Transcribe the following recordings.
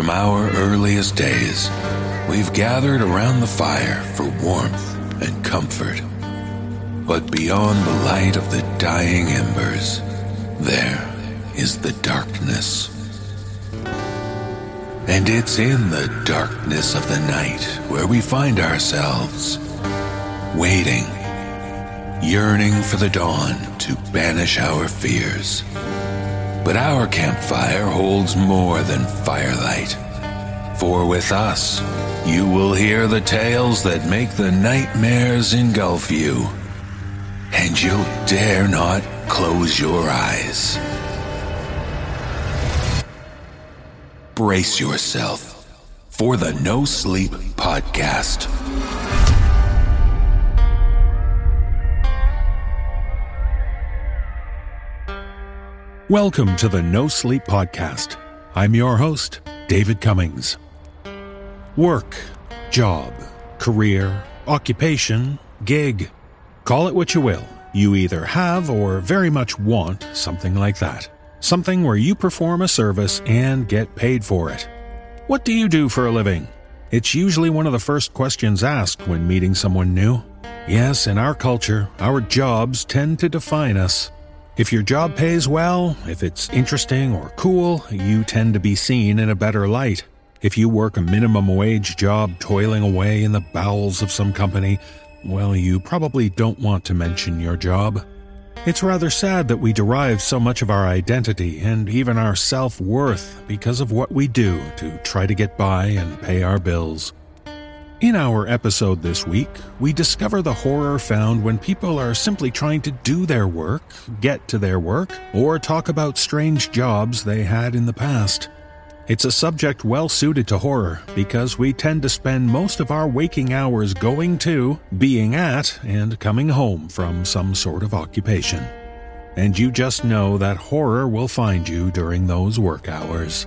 from our earliest days, we've gathered around the fire for warmth and comfort. But beyond the light of the dying embers, there is the darkness. And it's in the darkness of the night where we find ourselves, waiting, yearning for the dawn to banish our fears. But our campfire holds more than firelight. For with us, you will hear the tales that make the nightmares engulf you. And you'll dare not close your eyes. Brace yourself for the No Sleep Podcast. Welcome to the No Sleep Podcast. I'm your host, David Cummings. Work, job, career, occupation, gig. Call it what you will. You either have or very much want something like that. Something where you perform a service and get paid for it. What do you do for a living? It's usually one of the first questions asked when meeting someone new. Yes, in our culture, our jobs tend to define us. If your job pays well, if it's interesting or cool, you tend to be seen in a better light. If you work a minimum wage job toiling away in the bowels of some company, well, you probably don't want to mention your job. It's rather sad that we derive so much of our identity and even our self worth because of what we do to try to get by and pay our bills. In our episode this week, we discover the horror found when people are simply trying to do their work, get to their work, or talk about strange jobs they had in the past. It's a subject well suited to horror because we tend to spend most of our waking hours going to, being at, and coming home from some sort of occupation. And you just know that horror will find you during those work hours.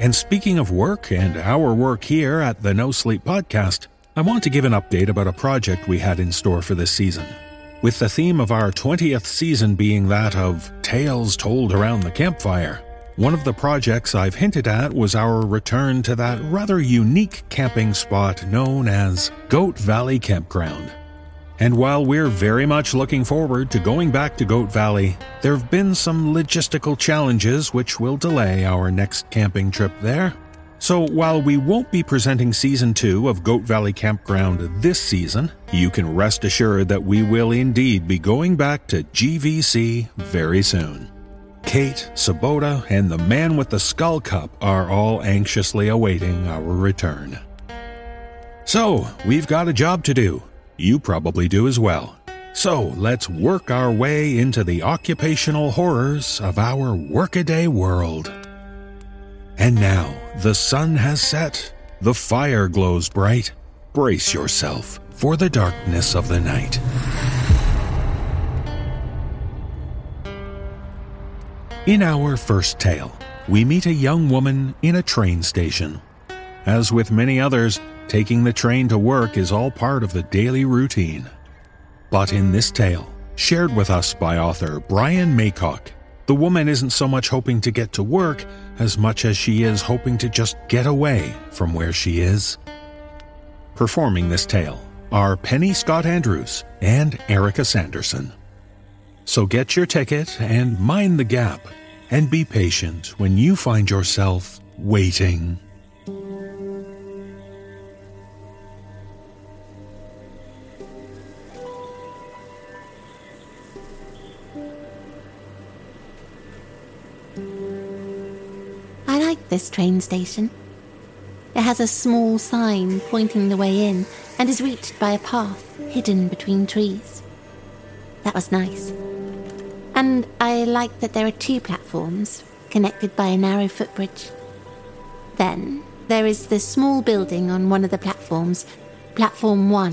And speaking of work and our work here at the No Sleep Podcast, I want to give an update about a project we had in store for this season. With the theme of our 20th season being that of Tales Told Around the Campfire, one of the projects I've hinted at was our return to that rather unique camping spot known as Goat Valley Campground. And while we're very much looking forward to going back to Goat Valley, there have been some logistical challenges which will delay our next camping trip there. So while we won't be presenting season 2 of Goat Valley Campground this season, you can rest assured that we will indeed be going back to GVC very soon. Kate, Sabota, and the man with the skull cup are all anxiously awaiting our return. So, we've got a job to do. You probably do as well. So, let's work our way into the occupational horrors of our workaday world. And now, the sun has set, the fire glows bright. Brace yourself for the darkness of the night. In our first tale, we meet a young woman in a train station. As with many others, taking the train to work is all part of the daily routine. But in this tale, shared with us by author Brian Maycock, the woman isn't so much hoping to get to work as much as she is hoping to just get away from where she is. Performing this tale are Penny Scott Andrews and Erika Sanderson. So get your ticket and mind the gap and be patient when you find yourself waiting. This train station. It has a small sign pointing the way in and is reached by a path hidden between trees. That was nice. And I like that there are two platforms connected by a narrow footbridge. Then there is the small building on one of the platforms, Platform 1,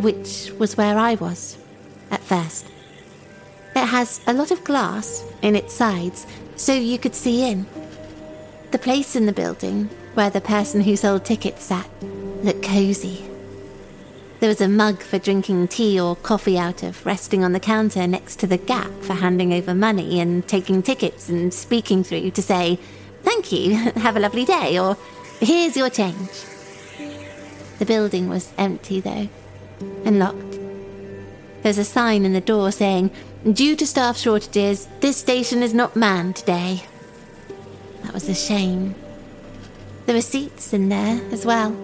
which was where I was at first. It has a lot of glass in its sides so you could see in. The place in the building where the person who sold tickets sat looked cozy. There was a mug for drinking tea or coffee out of, resting on the counter next to the gap for handing over money and taking tickets and speaking through to say, thank you, have a lovely day, or here's your change. The building was empty, though, and locked. There's a sign in the door saying, Due to staff shortages, this station is not manned today. That was a shame. There were seats in there as well.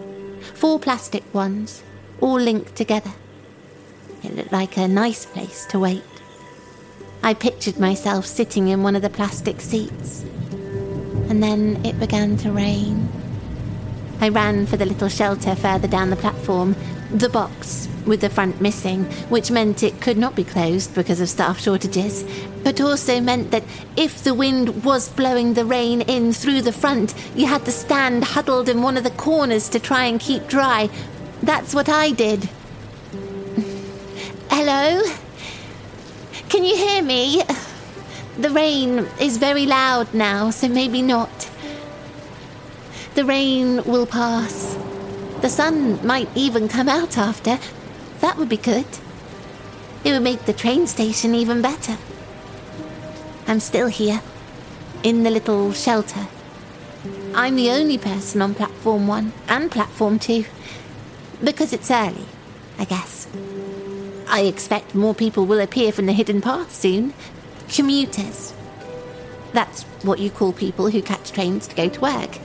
Four plastic ones, all linked together. It looked like a nice place to wait. I pictured myself sitting in one of the plastic seats. And then it began to rain. I ran for the little shelter further down the platform, the box with the front missing, which meant it could not be closed because of staff shortages, but also meant that if the wind was blowing the rain in through the front, you had to stand huddled in one of the corners to try and keep dry. That's what I did. Hello? Can you hear me? The rain is very loud now, so maybe not. The rain will pass. The sun might even come out after. That would be good. It would make the train station even better. I'm still here, in the little shelter. I'm the only person on platform one and platform two. Because it's early, I guess. I expect more people will appear from the hidden path soon. Commuters. That's what you call people who catch trains to go to work.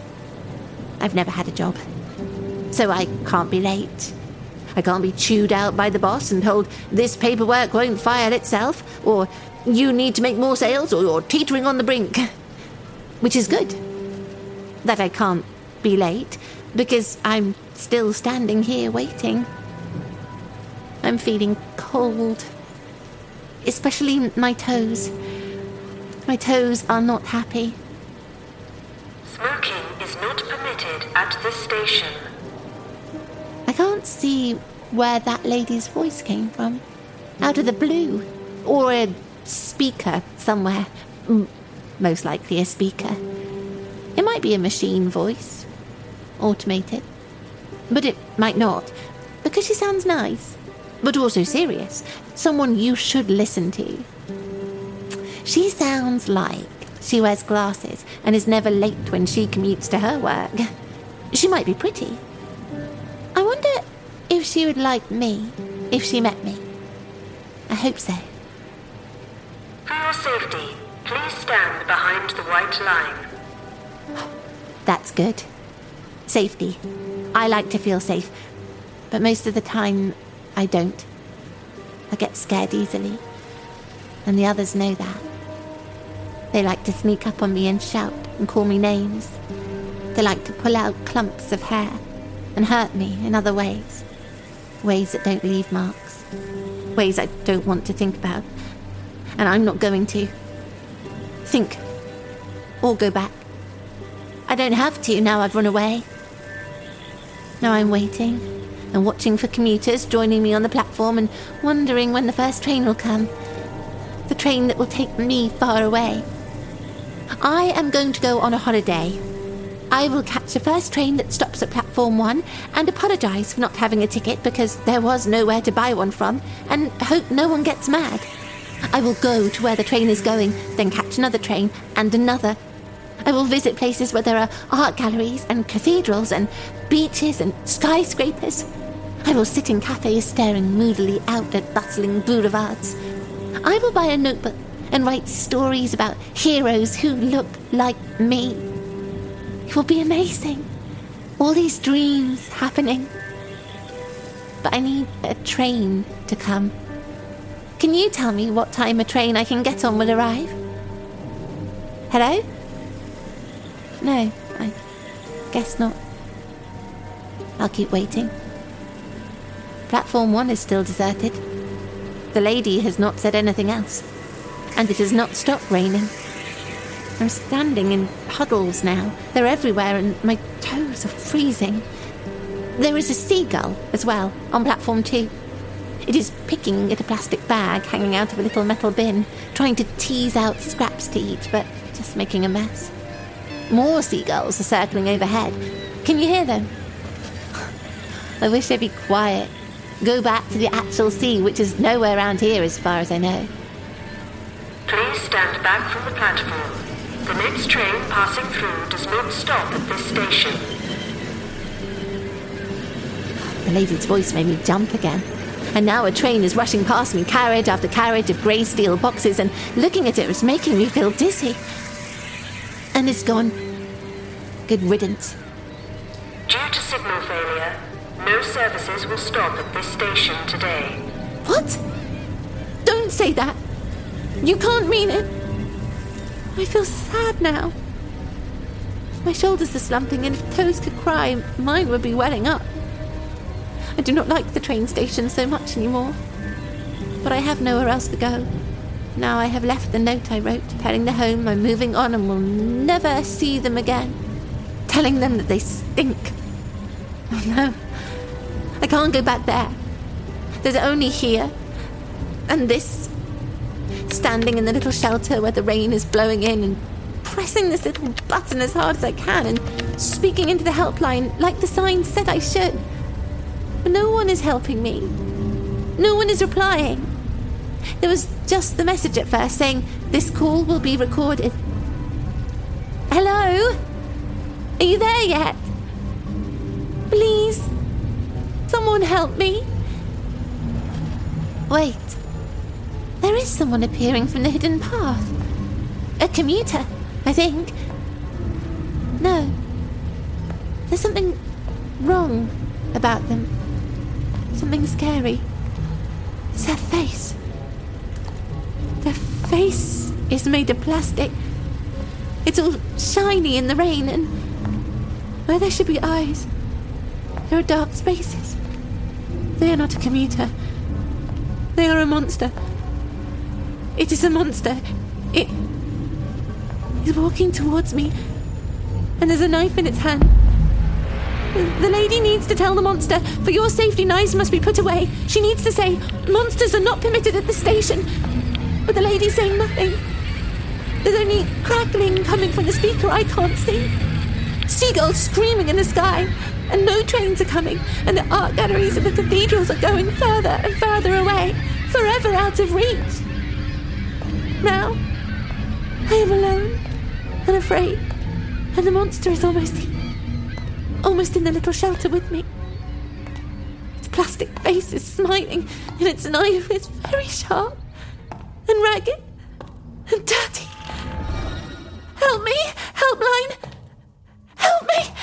I've never had a job. So I can't be late. I can't be chewed out by the boss and told this paperwork won't file itself, or you need to make more sales, or you're teetering on the brink. Which is good. That I can't be late, because I'm still standing here waiting. I'm feeling cold, especially my toes. My toes are not happy. Smoking is not permitted at this station. I can't see where that lady's voice came from. Out of the blue. Or a speaker somewhere. Most likely a speaker. It might be a machine voice. Automated. But it might not. Because she sounds nice. But also serious. Someone you should listen to. She sounds like she wears glasses and is never late when she commutes to her work. She might be pretty. If she would like me if she met me. I hope so. For your safety, please stand behind the white line. That's good. Safety. I like to feel safe, but most of the time I don't. I get scared easily, and the others know that. They like to sneak up on me and shout and call me names. They like to pull out clumps of hair and hurt me in other ways. Ways that don't leave marks. Ways I don't want to think about. And I'm not going to. Think. Or go back. I don't have to now I've run away. Now I'm waiting and watching for commuters joining me on the platform and wondering when the first train will come. The train that will take me far away. I am going to go on a holiday. I will catch the first train that stops at platform one and apologise for not having a ticket because there was nowhere to buy one from and hope no one gets mad. I will go to where the train is going, then catch another train and another. I will visit places where there are art galleries and cathedrals and beaches and skyscrapers. I will sit in cafes staring moodily out at bustling boulevards. I will buy a notebook and write stories about heroes who look like me. It will be amazing. All these dreams happening. But I need a train to come. Can you tell me what time a train I can get on will arrive? Hello? No, I guess not. I'll keep waiting. Platform one is still deserted. The lady has not said anything else. And it has not stopped raining. I'm standing in puddles now. They're everywhere and my toes are freezing. There is a seagull as well on platform two. It is picking at a plastic bag hanging out of a little metal bin, trying to tease out scraps to eat, but just making a mess. More seagulls are circling overhead. Can you hear them? I wish they'd be quiet. Go back to the actual sea, which is nowhere around here as far as I know. Please stand back from the platform. The next train passing through does not stop at this station. The lady's voice made me jump again. And now a train is rushing past me, carriage after carriage of grey steel boxes, and looking at it was making me feel dizzy. And it's gone. Good riddance. Due to signal failure, no services will stop at this station today. What? Don't say that. You can't mean it. I feel sad now. My shoulders are slumping, and if toes could cry, mine would be welling up. I do not like the train station so much anymore. But I have nowhere else to go. Now I have left the note I wrote, telling the home I'm moving on and will never see them again. Telling them that they stink. Oh no. I can't go back there. There's only here. And this. Standing in the little shelter where the rain is blowing in and pressing this little button as hard as I can and speaking into the helpline like the sign said I should. But no one is helping me. No one is replying. There was just the message at first saying, This call will be recorded. Hello? Are you there yet? Please? Someone help me? Wait. There is someone appearing from the hidden path. A commuter, I think. No. There's something wrong about them. Something scary. It's their face. Their face is made of plastic. It's all shiny in the rain, and where there should be eyes, there are dark spaces. They are not a commuter. They are a monster. It is a monster. It is walking towards me, and there's a knife in its hand. The lady needs to tell the monster, for your safety, knives must be put away. She needs to say, monsters are not permitted at the station. But the lady's saying nothing. There's only crackling coming from the speaker I can't see. Seagulls screaming in the sky, and no trains are coming, and the art galleries of the cathedrals are going further and further away, forever out of reach. Now, I am alone and afraid, and the monster is almost almost in the little shelter with me. Its plastic face is smiling, and its knife is very sharp and ragged and dirty. Help me! Helpline! Help me!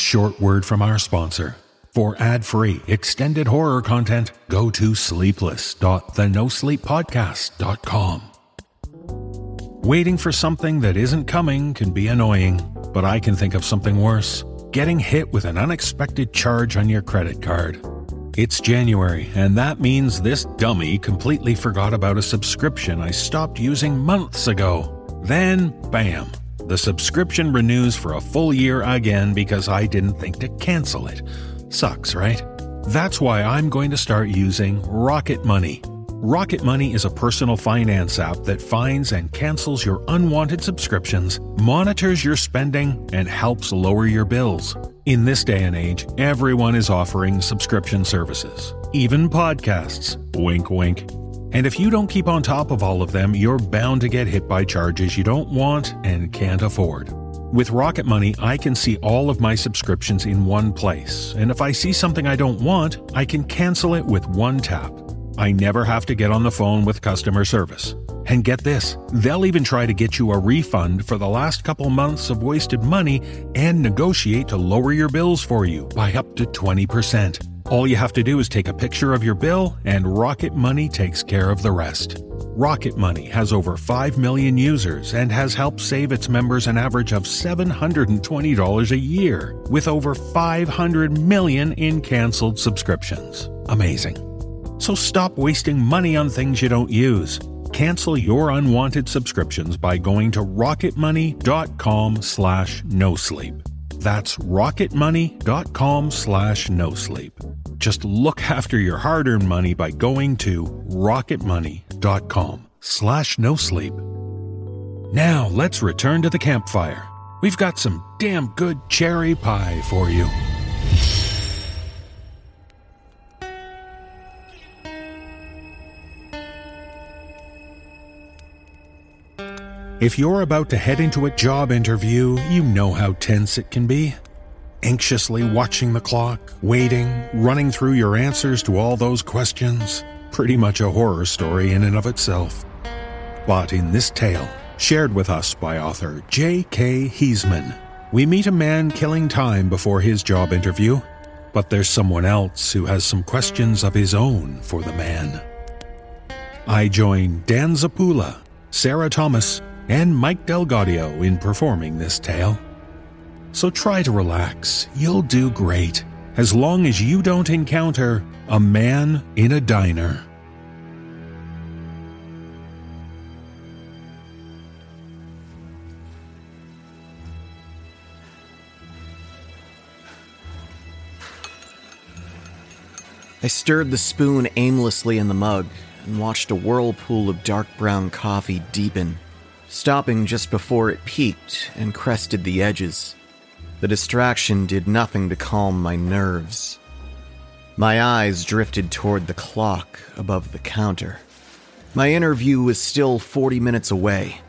Short word from our sponsor. For ad free, extended horror content, go to sleepless.thenosleeppodcast.com. Waiting for something that isn't coming can be annoying, but I can think of something worse getting hit with an unexpected charge on your credit card. It's January, and that means this dummy completely forgot about a subscription I stopped using months ago. Then, bam, the subscription renews for a full year again because I didn't think to cancel it. Sucks, right? That's why I'm going to start using Rocket Money. Rocket Money is a personal finance app that finds and cancels your unwanted subscriptions, monitors your spending, and helps lower your bills. In this day and age, everyone is offering subscription services, even podcasts. Wink, wink. And if you don't keep on top of all of them, you're bound to get hit by charges you don't want and can't afford. With Rocket Money, I can see all of my subscriptions in one place, and if I see something I don't want, I can cancel it with one tap. I never have to get on the phone with customer service. And get this, they'll even try to get you a refund for the last couple months of wasted money and negotiate to lower your bills for you by up to 20%. All you have to do is take a picture of your bill, and Rocket Money takes care of the rest. Rocket Money has over 5 million users and has helped save its members an average of $720 a year, with over 500 million in canceled subscriptions. Amazing. So stop wasting money on things you don't use. Cancel your unwanted subscriptions by going to rocketmoney.com slash no sleep. That's rocketmoney.com slash no sleep. Just look after your hard earned money by going to rocketmoney.com slash no sleep. Now let's return to the campfire. We've got some damn good cherry pie for you. If you're about to head into a job interview, you know how tense it can be. Anxiously watching the clock, waiting, running through your answers to all those questions. Pretty much a horror story in and of itself. But in this tale, shared with us by author J.K. Heasman, we meet a man killing time before his job interview, but there's someone else who has some questions of his own for the man. I join Dan Zappulla, Sarah Thomas, and Mike DelGaudio in performing this tale. So try to relax, you'll do great, as long as you don't encounter a man in a diner. I stirred the spoon aimlessly in the mug and watched a whirlpool of dark brown coffee deepen stopping just before it peaked and crested the edges. The distraction did nothing to calm my nerves. My eyes drifted toward the clock above the counter. My interview was still 40 minutes away.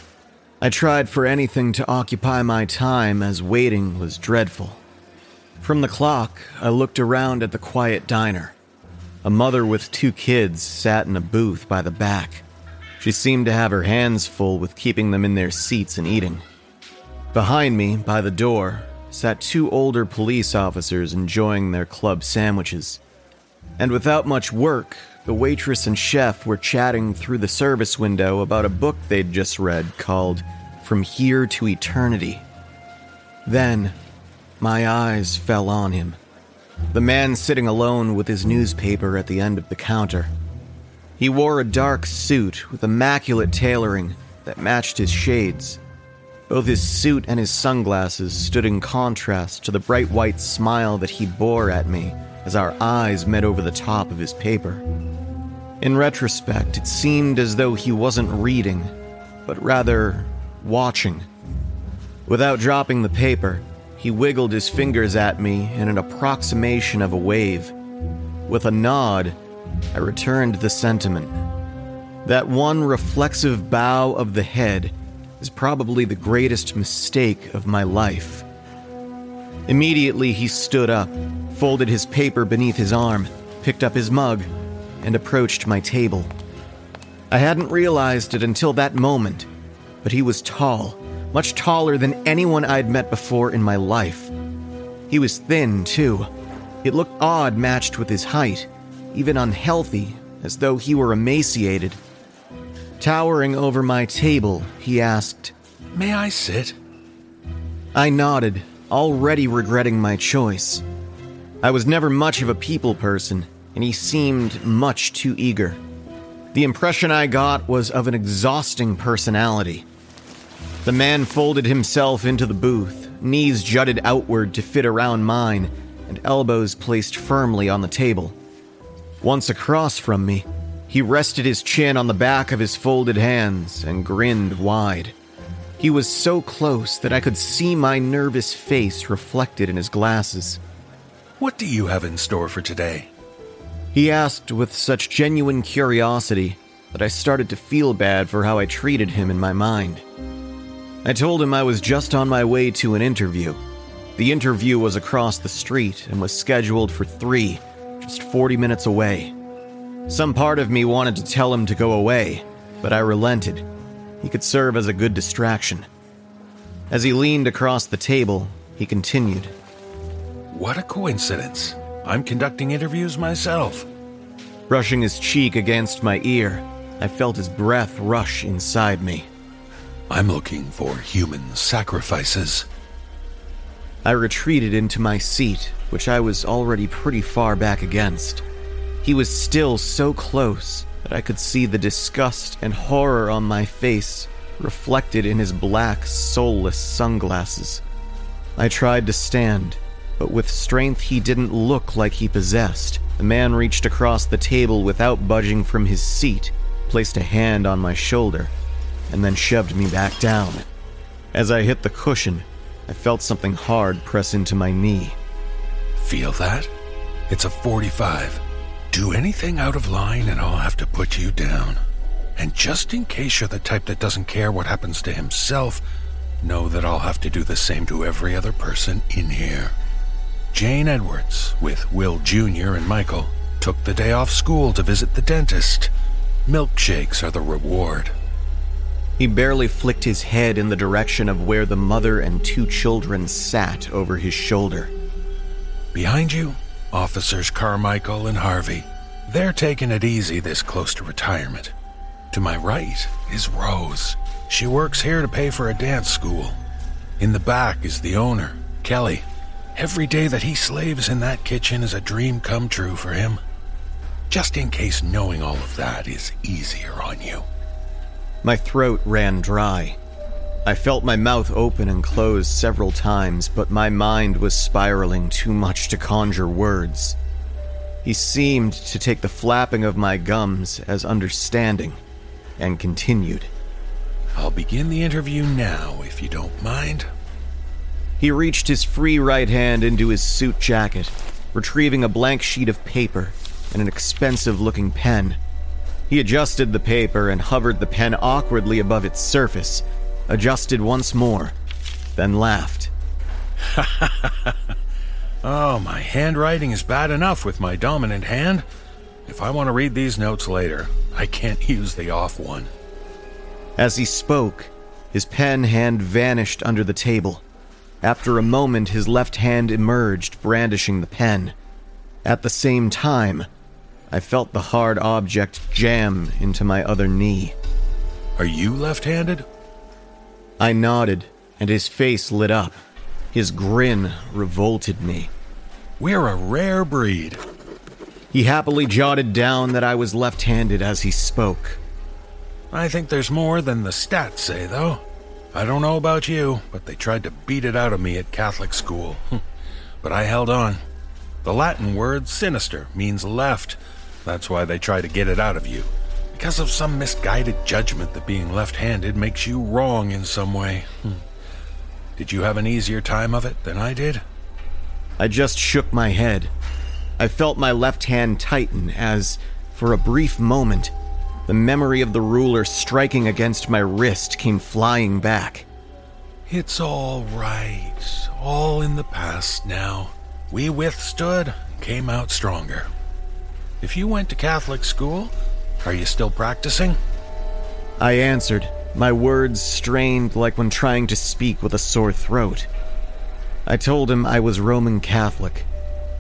I tried for anything to occupy my time as waiting was dreadful. From the clock, I looked around at the quiet diner. A mother with two kids sat in a booth by the back. She seemed to have her hands full with keeping them in their seats and eating. Behind me, by the door, sat two older police officers enjoying their club sandwiches. And without much work, the waitress and chef were chatting through the service window about a book they'd just read called From Here to Eternity. Then, my eyes fell on him. The man sitting alone with his newspaper at the end of the counter. He wore a dark suit with immaculate tailoring that matched his shades. Both his suit and his sunglasses stood in contrast to the bright white smile that he bore at me as our eyes met over the top of his paper. In retrospect, it seemed as though he wasn't reading, but rather watching. Without dropping the paper, he wiggled his fingers at me in an approximation of a wave. With a nod, I returned the sentiment. That one reflexive bow of the head is probably the greatest mistake of my life. Immediately, he stood up, folded his paper beneath his arm, picked up his mug, and approached my table. I hadn't realized it until that moment, but he was tall, much taller than anyone I'd met before in my life. He was thin, too. It looked odd matched with his height even unhealthy, as though he were emaciated. Towering over my table, he asked, May I sit? I nodded, already regretting my choice. I was never much of a people person, and he seemed much too eager. The impression I got was of an exhausting personality. The man folded himself into the booth, knees jutted outward to fit around mine, and elbows placed firmly on the table. Once across from me, he rested his chin on the back of his folded hands and grinned wide. He was so close that I could see my nervous face reflected in his glasses. What do you have in store for today? He asked with such genuine curiosity that I started to feel bad for how I treated him in my mind. I told him I was just on my way to an interview. The interview was across the street and was scheduled for three just 40 minutes away. Some part of me wanted to tell him to go away, but I relented. He could serve as a good distraction. As he leaned across the table, he continued What a coincidence. I'm conducting interviews myself. Brushing his cheek against my ear, I felt his breath rush inside me. I'm looking for human sacrifices. I retreated into my seat, which I was already pretty far back against. He was still so close that I could see the disgust and horror on my face reflected in his black, soulless sunglasses. I tried to stand, but with strength he didn't look like he possessed. The man reached across the table without budging from his seat, placed a hand on my shoulder, and then shoved me back down. As I hit the cushion, I felt something hard press into my knee. Feel that? It's a 45. Do anything out of line and I'll have to put you down. And just in case you're the type that doesn't care what happens to himself, know that I'll have to do the same to every other person in here. Jane Edwards, with Will Jr. and Michael, took the day off school to visit the dentist. Milkshakes are the reward. He barely flicked his head in the direction of where the mother and two children sat over his shoulder. Behind you, Officers Carmichael and Harvey. They're taking it easy this close to retirement. To my right is Rose. She works here to pay for a dance school. In the back is the owner, Kelly. Every day that he slaves in that kitchen is a dream come true for him. Just in case knowing all of that is easier on you. My throat ran dry. I felt my mouth open and close several times, but my mind was spiraling too much to conjure words. He seemed to take the flapping of my gums as understanding and continued. I'll begin the interview now, if you don't mind. He reached his free right hand into his suit jacket, retrieving a blank sheet of paper and an expensive looking pen. He adjusted the paper and hovered the pen awkwardly above its surface, adjusted once more, then laughed. oh, my handwriting is bad enough with my dominant hand. If I want to read these notes later, I can't use the off one. As he spoke, his pen hand vanished under the table. After a moment, his left hand emerged, brandishing the pen. At the same time, I felt the hard object jam into my other knee. Are you left handed? I nodded, and his face lit up. His grin revolted me. We're a rare breed. He happily jotted down that I was left handed as he spoke. I think there's more than the stats say, though. I don't know about you, but they tried to beat it out of me at Catholic school. but I held on. The Latin word sinister means left. That's why they try to get it out of you because of some misguided judgment that being left handed makes you wrong in some way. Hmm. Did you have an easier time of it than I did? I just shook my head. I felt my left hand tighten as, for a brief moment, the memory of the ruler striking against my wrist came flying back. It's all right. All in the past now. We withstood came out stronger. If you went to Catholic school, are you still practicing? I answered, my words strained like when trying to speak with a sore throat. I told him I was Roman Catholic.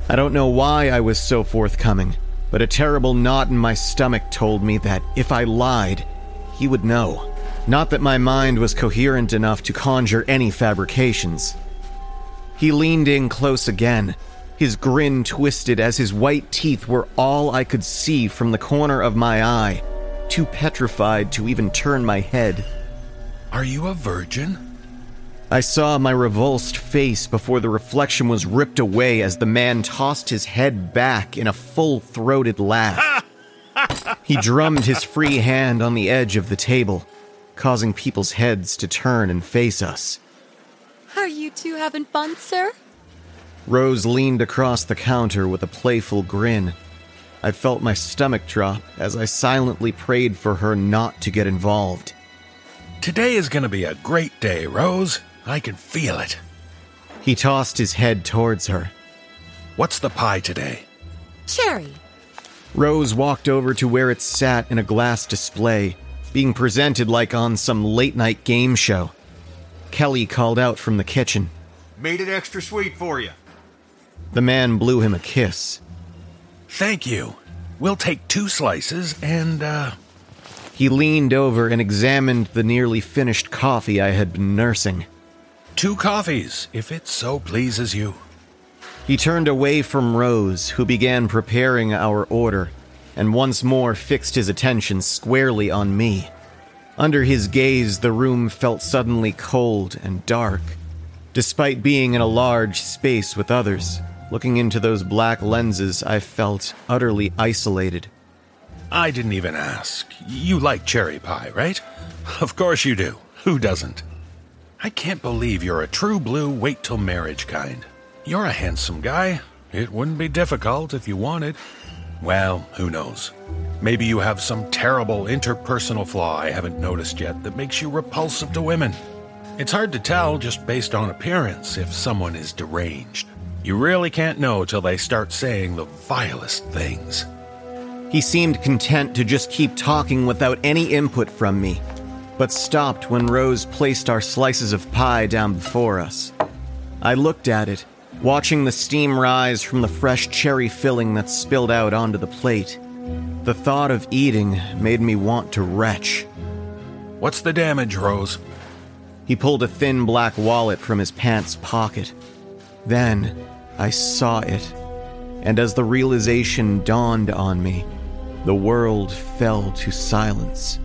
I don't know why I was so forthcoming, but a terrible knot in my stomach told me that if I lied, he would know. Not that my mind was coherent enough to conjure any fabrications. He leaned in close again, his grin twisted as his white teeth were all I could see from the corner of my eye, too petrified to even turn my head. Are you a virgin? I saw my revulsed face before the reflection was ripped away as the man tossed his head back in a full throated laugh. he drummed his free hand on the edge of the table, causing people's heads to turn and face us. Are you two having fun, sir? Rose leaned across the counter with a playful grin. I felt my stomach drop as I silently prayed for her not to get involved. Today is going to be a great day, Rose. I can feel it. He tossed his head towards her. What's the pie today? Cherry. Rose walked over to where it sat in a glass display, being presented like on some late night game show. Kelly called out from the kitchen. Made it extra sweet for you. The man blew him a kiss. Thank you. We'll take two slices and, uh. He leaned over and examined the nearly finished coffee I had been nursing. Two coffees, if it so pleases you. He turned away from Rose, who began preparing our order, and once more fixed his attention squarely on me. Under his gaze, the room felt suddenly cold and dark. Despite being in a large space with others, looking into those black lenses, I felt utterly isolated. I didn't even ask. You like cherry pie, right? Of course you do. Who doesn't? I can't believe you're a true blue wait till marriage kind. You're a handsome guy. It wouldn't be difficult if you wanted. Well, who knows? Maybe you have some terrible interpersonal flaw I haven't noticed yet that makes you repulsive to women. It's hard to tell just based on appearance if someone is deranged. You really can't know till they start saying the vilest things. He seemed content to just keep talking without any input from me, but stopped when Rose placed our slices of pie down before us. I looked at it, watching the steam rise from the fresh cherry filling that spilled out onto the plate. The thought of eating made me want to retch. What's the damage, Rose? He pulled a thin black wallet from his pants pocket. Then I saw it, and as the realization dawned on me, the world fell to silence.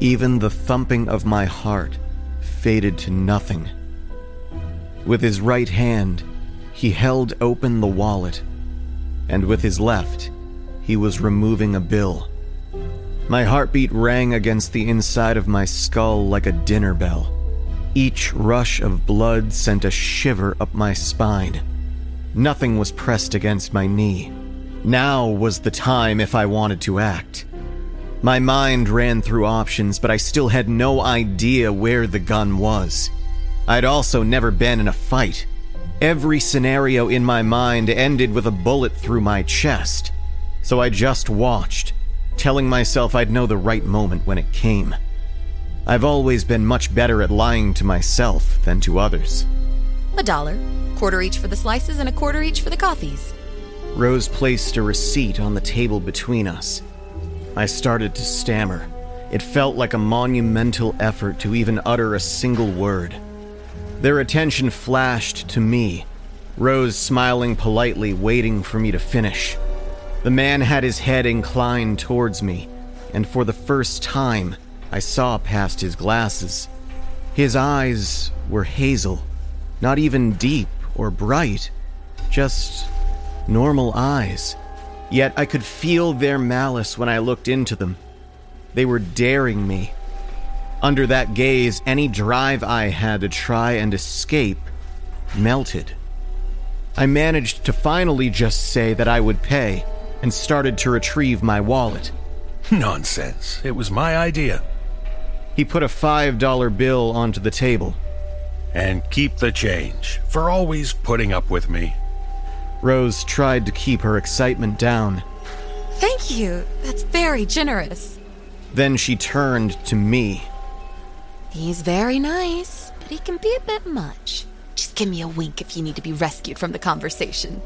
Even the thumping of my heart faded to nothing. With his right hand, he held open the wallet, and with his left, he was removing a bill. My heartbeat rang against the inside of my skull like a dinner bell. Each rush of blood sent a shiver up my spine. Nothing was pressed against my knee. Now was the time if I wanted to act. My mind ran through options, but I still had no idea where the gun was. I'd also never been in a fight. Every scenario in my mind ended with a bullet through my chest. So I just watched, telling myself I'd know the right moment when it came. I've always been much better at lying to myself than to others. A dollar. Quarter each for the slices and a quarter each for the coffees. Rose placed a receipt on the table between us. I started to stammer. It felt like a monumental effort to even utter a single word. Their attention flashed to me, Rose smiling politely, waiting for me to finish. The man had his head inclined towards me, and for the first time, I saw past his glasses. His eyes were hazel, not even deep or bright, just normal eyes. Yet I could feel their malice when I looked into them. They were daring me. Under that gaze, any drive I had to try and escape melted. I managed to finally just say that I would pay and started to retrieve my wallet. Nonsense. It was my idea. He put a $5 bill onto the table. And keep the change for always putting up with me. Rose tried to keep her excitement down. Thank you. That's very generous. Then she turned to me. He's very nice, but he can be a bit much. Just give me a wink if you need to be rescued from the conversation.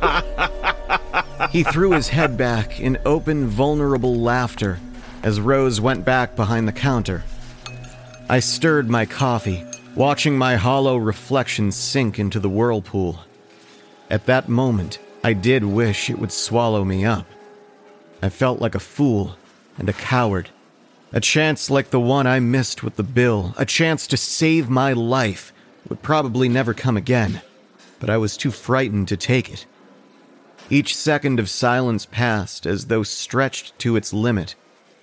he threw his head back in open, vulnerable laughter as Rose went back behind the counter. I stirred my coffee, watching my hollow reflection sink into the whirlpool. At that moment, I did wish it would swallow me up. I felt like a fool and a coward. A chance like the one I missed with the bill, a chance to save my life, would probably never come again, but I was too frightened to take it. Each second of silence passed as though stretched to its limit,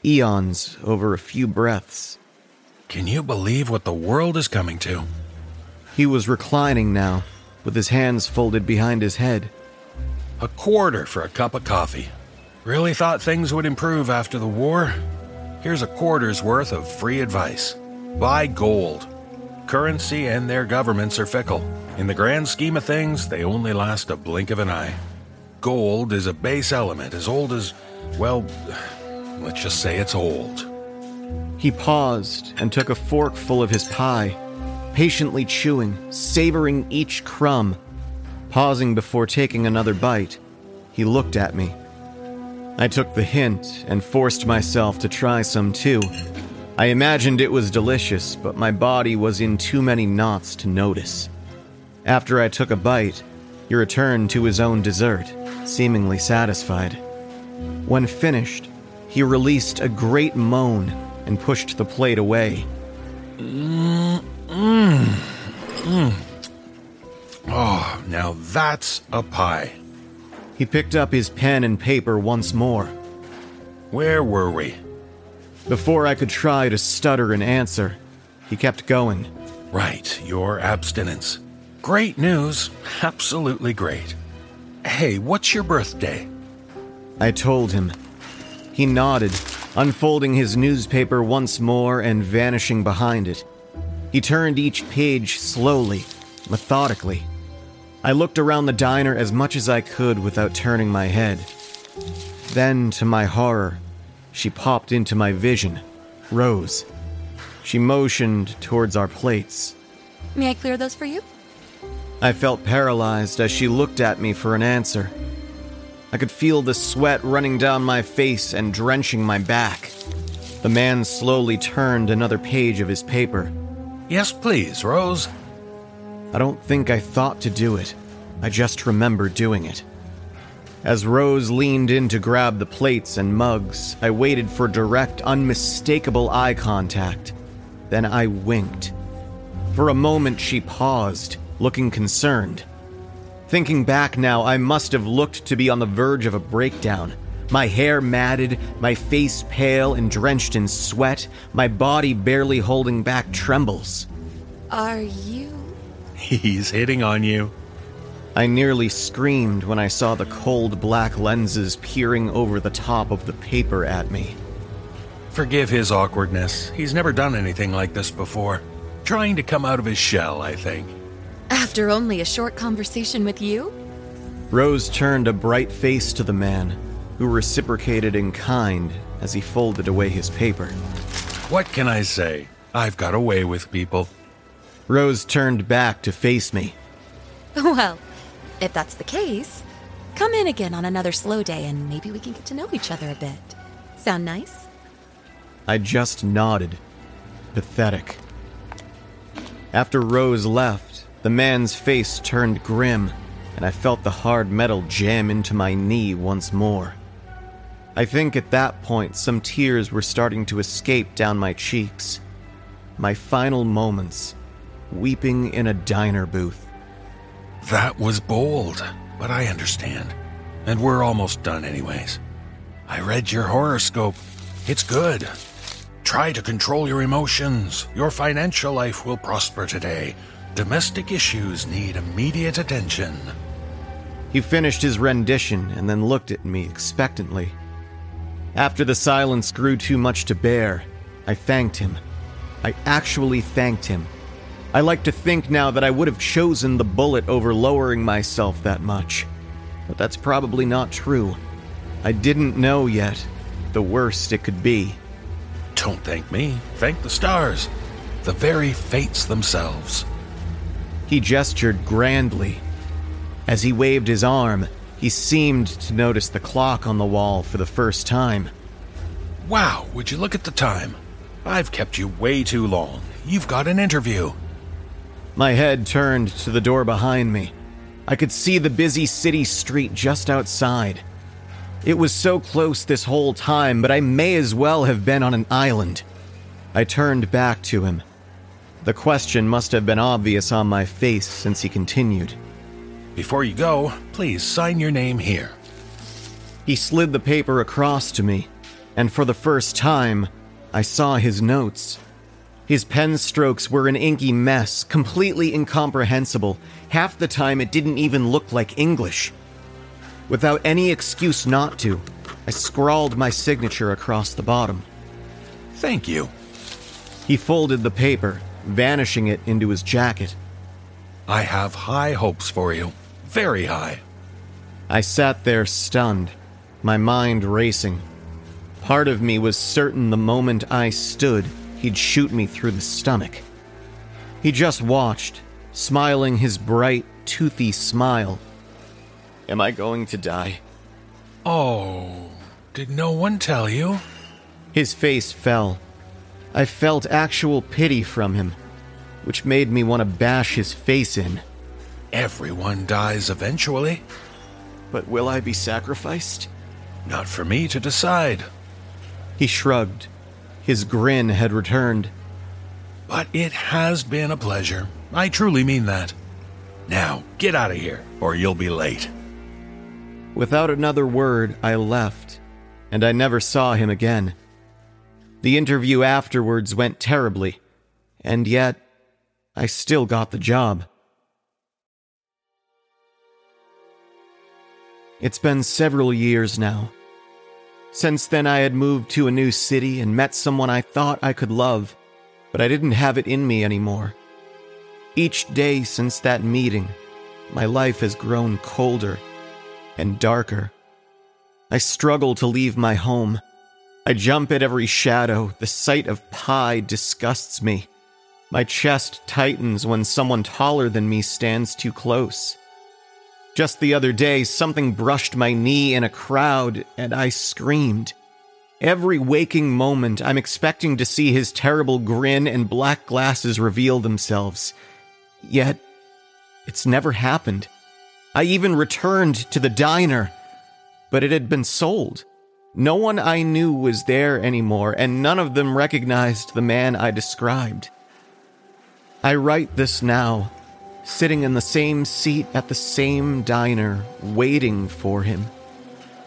eons over a few breaths. Can you believe what the world is coming to? He was reclining now, with his hands folded behind his head. A quarter for a cup of coffee. Really thought things would improve after the war? Here's a quarter's worth of free advice. Buy gold. Currency and their governments are fickle. In the grand scheme of things, they only last a blink of an eye. Gold is a base element as old as, well, let's just say it's old. He paused and took a forkful of his pie, patiently chewing, savoring each crumb. Pausing before taking another bite, he looked at me. I took the hint and forced myself to try some too. I imagined it was delicious, but my body was in too many knots to notice. After I took a bite, he returned to his own dessert, seemingly satisfied. When finished, he released a great moan and pushed the plate away. Mmm, mmm, mmm. now that's a pie. He picked up his pen and paper once more. Where were we? Before I could try to stutter an answer, he kept going. Right, your abstinence. Great news. Absolutely great. Hey, what's your birthday? I told him. He nodded, unfolding his newspaper once more and vanishing behind it. He turned each page slowly, methodically. I looked around the diner as much as I could without turning my head. Then, to my horror, she popped into my vision Rose. She motioned towards our plates. May I clear those for you? I felt paralyzed as she looked at me for an answer. I could feel the sweat running down my face and drenching my back. The man slowly turned another page of his paper. Yes, please, Rose. I don't think I thought to do it. I just remember doing it. As Rose leaned in to grab the plates and mugs, I waited for direct, unmistakable eye contact. Then I winked. For a moment, she paused, looking concerned. Thinking back now, I must have looked to be on the verge of a breakdown. My hair matted, my face pale and drenched in sweat, my body barely holding back trembles. Are you. He's hitting on you. I nearly screamed when I saw the cold black lenses peering over the top of the paper at me. Forgive his awkwardness. He's never done anything like this before. Trying to come out of his shell, I think. After only a short conversation with you? Rose turned a bright face to the man, who reciprocated in kind as he folded away his paper. What can I say? I've got away with people. Rose turned back to face me. Well, if that's the case, come in again on another slow day and maybe we can get to know each other a bit. Sound nice? I just nodded. Pathetic. After Rose left, the man's face turned grim, and I felt the hard metal jam into my knee once more. I think at that point some tears were starting to escape down my cheeks. My final moments, weeping in a diner booth. That was bold, but I understand. And we're almost done, anyways. I read your horoscope. It's good. Try to control your emotions. Your financial life will prosper today. Domestic issues need immediate attention. He finished his rendition and then looked at me expectantly. After the silence grew too much to bear, I thanked him. I actually thanked him. I like to think now that I would have chosen the bullet over lowering myself that much. But that's probably not true. I didn't know yet the worst it could be. Don't thank me. Thank the stars. The very fates themselves. He gestured grandly. As he waved his arm, he seemed to notice the clock on the wall for the first time. Wow, would you look at the time? I've kept you way too long. You've got an interview. My head turned to the door behind me. I could see the busy city street just outside. It was so close this whole time, but I may as well have been on an island. I turned back to him. The question must have been obvious on my face since he continued. Before you go, please sign your name here. He slid the paper across to me, and for the first time, I saw his notes. His pen strokes were an inky mess, completely incomprehensible. Half the time, it didn't even look like English. Without any excuse not to, I scrawled my signature across the bottom. Thank you. He folded the paper, vanishing it into his jacket. I have high hopes for you. Very high. I sat there stunned, my mind racing. Part of me was certain the moment I stood, he'd shoot me through the stomach. He just watched, smiling his bright, toothy smile. Am I going to die? Oh, did no one tell you? His face fell. I felt actual pity from him, which made me want to bash his face in. Everyone dies eventually. But will I be sacrificed? Not for me to decide. He shrugged. His grin had returned. But it has been a pleasure. I truly mean that. Now, get out of here, or you'll be late. Without another word, I left, and I never saw him again. The interview afterwards went terribly, and yet I still got the job. It's been several years now. Since then, I had moved to a new city and met someone I thought I could love, but I didn't have it in me anymore. Each day since that meeting, my life has grown colder and darker. I struggle to leave my home. I jump at every shadow. The sight of pie disgusts me. My chest tightens when someone taller than me stands too close. Just the other day, something brushed my knee in a crowd, and I screamed. Every waking moment, I'm expecting to see his terrible grin and black glasses reveal themselves. Yet, it's never happened. I even returned to the diner, but it had been sold. No one I knew was there anymore, and none of them recognized the man I described. I write this now, sitting in the same seat at the same diner, waiting for him,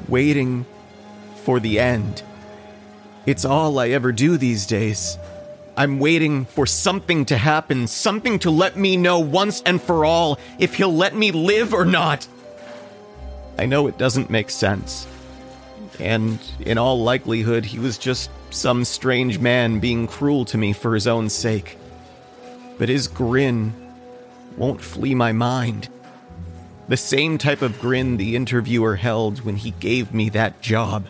waiting for the end. It's all I ever do these days. I'm waiting for something to happen, something to let me know once and for all if he'll let me live or not. I know it doesn't make sense. And in all likelihood, he was just some strange man being cruel to me for his own sake. But his grin won't flee my mind. The same type of grin the interviewer held when he gave me that job.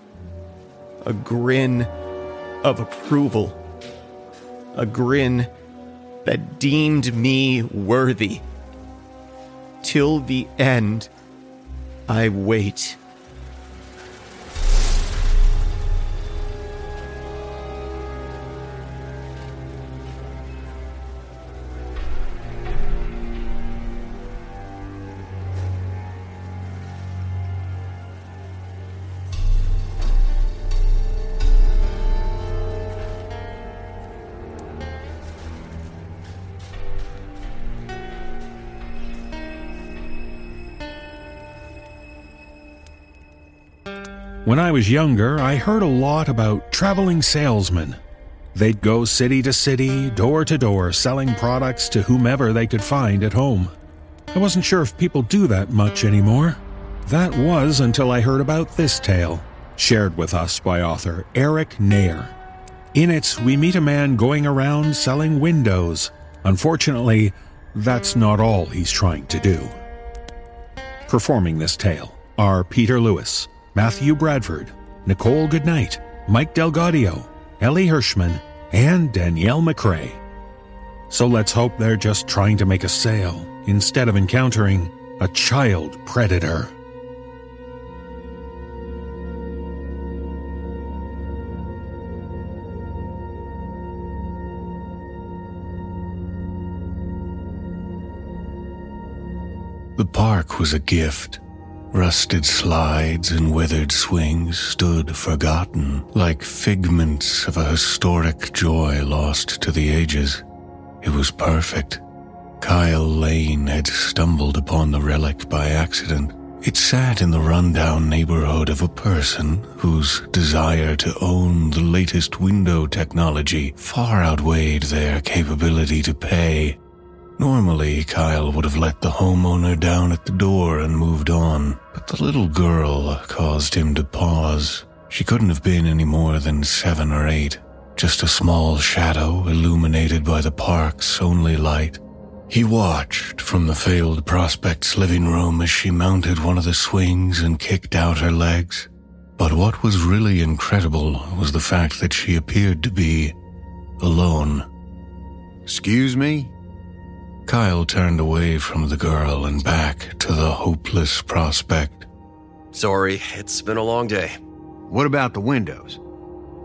A grin of approval. A grin that deemed me worthy. Till the end, I wait. When I was younger, I heard a lot about traveling salesmen. They'd go city to city, door to door, selling products to whomever they could find at home. I wasn't sure if people do that much anymore. That was until I heard about this tale, shared with us by author Eric Neher. In it, we meet a man going around selling windows. Unfortunately, that's not all he's trying to do. Performing this tale are Peter Lewis, Matthew Bradford, Nichole Goodnight, Mike DelGaudio, Elie Hirschman, and Danielle McRae. So let's hope they're just trying to make a sale instead of encountering a child predator. The park was a gift. Rusted slides and withered swings stood forgotten, like figments of a historic joy lost to the ages. It was perfect. Kyle Lane had stumbled upon the relic by accident. It sat in the rundown neighborhood of a person whose desire to own the latest window technology far outweighed their capability to pay. Normally, Kyle would have let the homeowner down at the door and moved on, but the little girl caused him to pause. She couldn't have been any more than seven or eight, just a small shadow illuminated by the park's only light. He watched from the failed prospect's living room as she mounted one of the swings and kicked out her legs. But what was really incredible was the fact that she appeared to be alone. Excuse me? Kyle turned away from the girl and back to the hopeless prospect. Sorry, it's been a long day. What about the windows?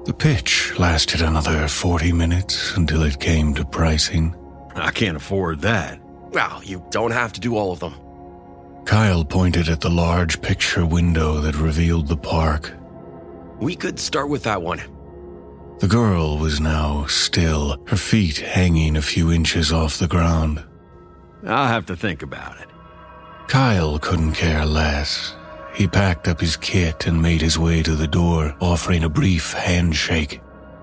The pitch lasted another 40 minutes until it came to pricing. I can't afford that. Well, you don't have to do all of them. Kyle pointed at the large picture window that revealed the park. We could start with that one. The girl was now still, her feet hanging a few inches off the ground. I'll have to think about it. Kyle couldn't care less. He packed up his kit and made his way to the door, offering a brief handshake.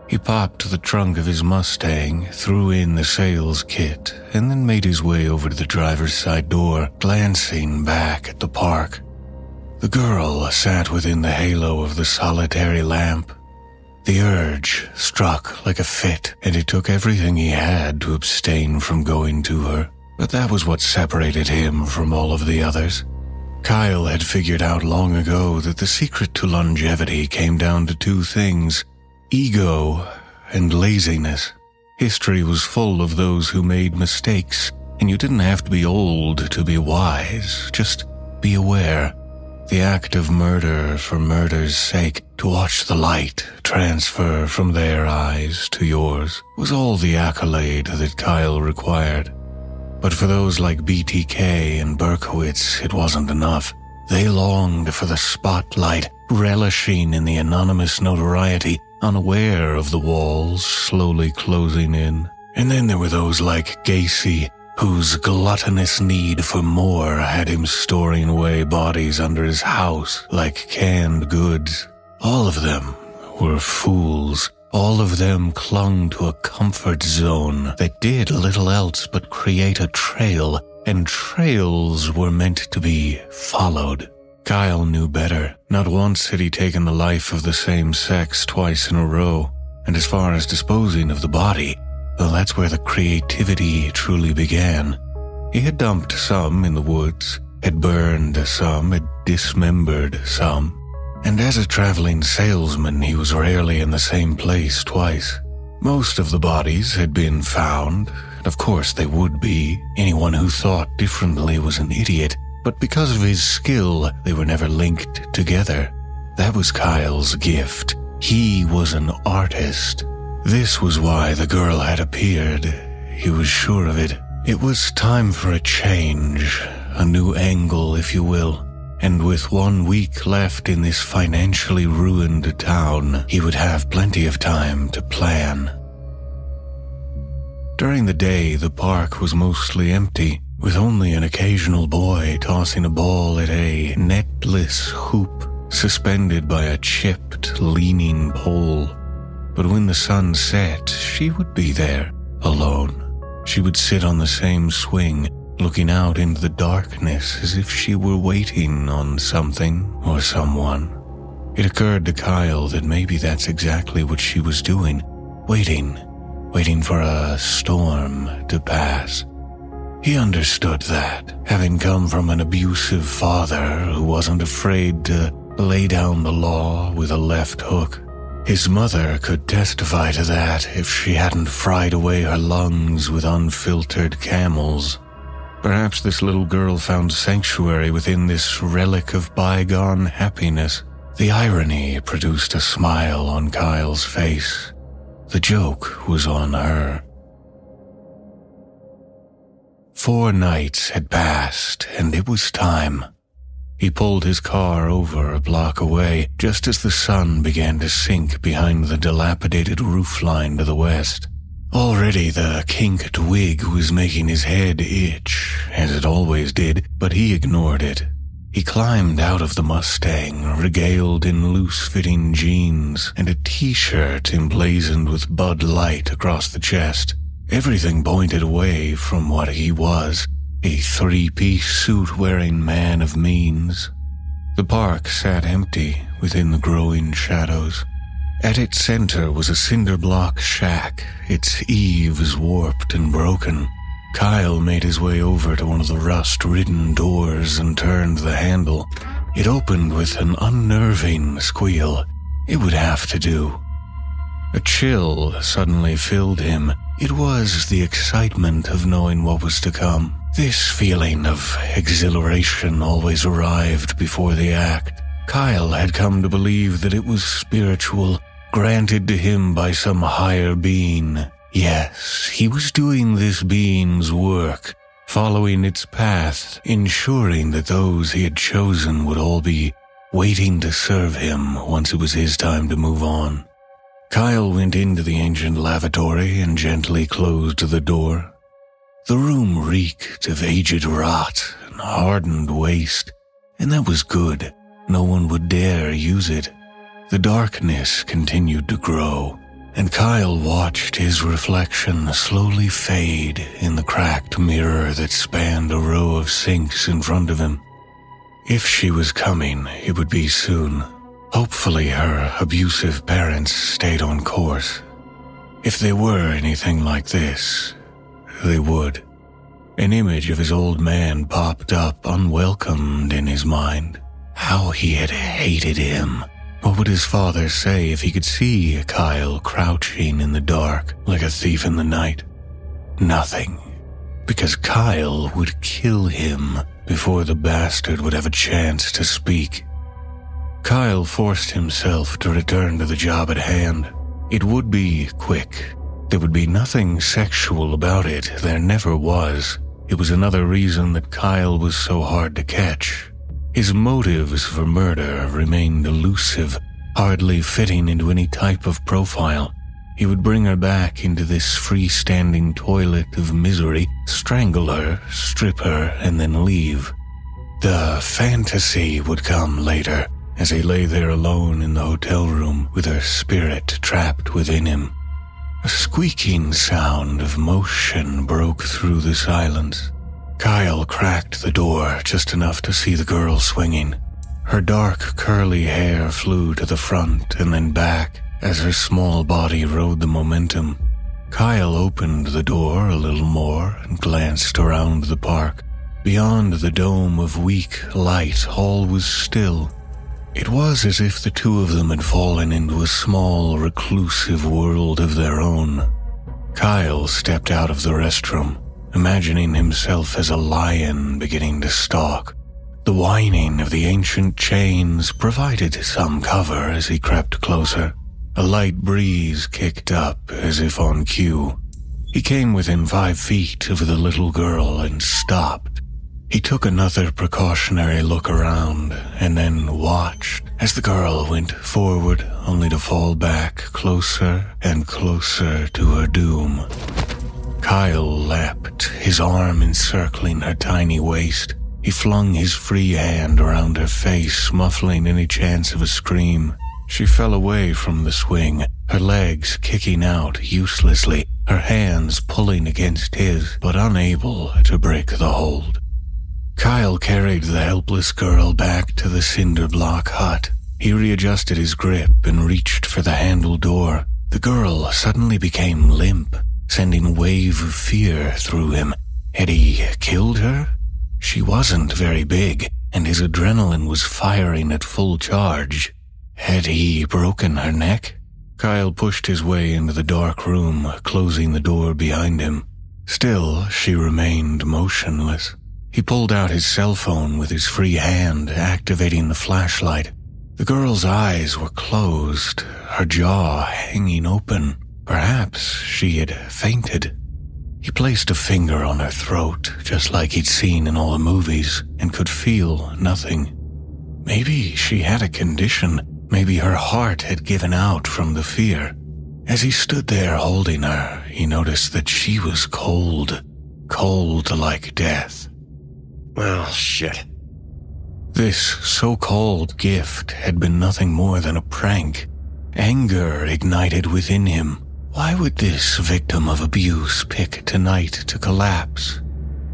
He popped the trunk of his Mustang, threw in the sales kit, and then made his way over to the driver's side door, glancing back at the park. The girl sat within the halo of the solitary lamp. The urge struck like a fit, and it took everything he had to abstain from going to her. But that was what separated him from all of the others. Kyle had figured out long ago that the secret to longevity came down to two things ego and laziness. History was full of those who made mistakes, and you didn't have to be old to be wise, just be aware. The act of murder for murder's sake, to watch the light transfer from their eyes to yours, was all the accolade that Kyle required. But for those like BTK and Berkowitz, it wasn't enough. They longed for the spotlight, relishing in the anonymous notoriety, unaware of the walls slowly closing in. And then there were those like Gacy, whose gluttonous need for more had him storing away bodies under his house like canned goods. All of them were fools. All of them clung to a comfort zone that did little else but create a trail, and trails were meant to be followed. Kyle knew better. Not once had he taken the life of the same sex twice in a row. And as far as disposing of the body, well, that's where the creativity truly began. He had dumped some in the woods, had burned some, had dismembered some. And as a traveling salesman, he was rarely in the same place twice. Most of the bodies had been found, and of course they would be. Anyone who thought differently was an idiot, but because of his skill, they were never linked together. That was Kyle's gift. He was an artist. This was why the girl had appeared. He was sure of it. It was time for a change, a new angle, if you will. And with one week left in this financially ruined town, he would have plenty of time to plan. During the day, the park was mostly empty with only an occasional boy tossing a ball at a netless hoop suspended by a chipped, leaning pole. But when the sun set, she would be there, alone. She would sit on the same swing, looking out into the darkness as if she were waiting on something or someone. It occurred to Kyle that maybe that's exactly what she was doing waiting, waiting for a storm to pass. He understood that, having come from an abusive father who wasn't afraid to lay down the law with a left hook. His mother could testify to that if she hadn't fried away her lungs with unfiltered camels. Perhaps this little girl found sanctuary within this relic of bygone happiness. The irony produced a smile on Kyle's face. The joke was on her. Four nights had passed, and it was time. He pulled his car over a block away just as the sun began to sink behind the dilapidated roofline to the west. Already the kinked wig was making his head itch, as it always did, but he ignored it. He climbed out of the Mustang, regaled in loose fitting jeans and a t shirt emblazoned with Bud Light across the chest. Everything pointed away from what he was a three piece suit wearing man of means. The park sat empty within the growing shadows. At its center was a cinder block shack, its eaves warped and broken. Kyle made his way over to one of the rust ridden doors and turned the handle. It opened with an unnerving squeal. It would have to do. A chill suddenly filled him. It was the excitement of knowing what was to come. This feeling of exhilaration always arrived before the act. Kyle had come to believe that it was spiritual, granted to him by some higher being. Yes, he was doing this being's work, following its path, ensuring that those he had chosen would all be waiting to serve him once it was his time to move on. Kyle went into the ancient lavatory and gently closed the door. The room reeked of aged rot and hardened waste, and that was good. No one would dare use it. The darkness continued to grow, and Kyle watched his reflection slowly fade in the cracked mirror that spanned a row of sinks in front of him. If she was coming, it would be soon. Hopefully, her abusive parents stayed on course. If they were anything like this, they would. An image of his old man popped up unwelcomed in his mind. How he had hated him. What would his father say if he could see Kyle crouching in the dark like a thief in the night? Nothing. Because Kyle would kill him before the bastard would have a chance to speak. Kyle forced himself to return to the job at hand. It would be quick. There would be nothing sexual about it. There never was. It was another reason that Kyle was so hard to catch. His motives for murder remained elusive, hardly fitting into any type of profile. He would bring her back into this freestanding toilet of misery, strangle her, strip her, and then leave. The fantasy would come later as he lay there alone in the hotel room with her spirit trapped within him. A squeaking sound of motion broke through the silence. Kyle cracked the door just enough to see the girl swinging. Her dark, curly hair flew to the front and then back as her small body rode the momentum. Kyle opened the door a little more and glanced around the park. Beyond the dome of weak light, all was still. It was as if the two of them had fallen into a small, reclusive world of their own. Kyle stepped out of the restroom, imagining himself as a lion beginning to stalk. The whining of the ancient chains provided some cover as he crept closer. A light breeze kicked up as if on cue. He came within five feet of the little girl and stopped. He took another precautionary look around and then watched as the girl went forward only to fall back closer and closer to her doom. Kyle leapt, his arm encircling her tiny waist. He flung his free hand around her face, muffling any chance of a scream. She fell away from the swing, her legs kicking out uselessly, her hands pulling against his, but unable to break the hold. Kyle carried the helpless girl back to the cinder block hut. He readjusted his grip and reached for the handle door. The girl suddenly became limp, sending a wave of fear through him. Had he killed her? She wasn't very big, and his adrenaline was firing at full charge. Had he broken her neck? Kyle pushed his way into the dark room, closing the door behind him. Still, she remained motionless. He pulled out his cell phone with his free hand, activating the flashlight. The girl's eyes were closed, her jaw hanging open. Perhaps she had fainted. He placed a finger on her throat, just like he'd seen in all the movies, and could feel nothing. Maybe she had a condition. Maybe her heart had given out from the fear. As he stood there holding her, he noticed that she was cold, cold like death. Well, shit. This so called gift had been nothing more than a prank. Anger ignited within him. Why would this victim of abuse pick tonight to collapse?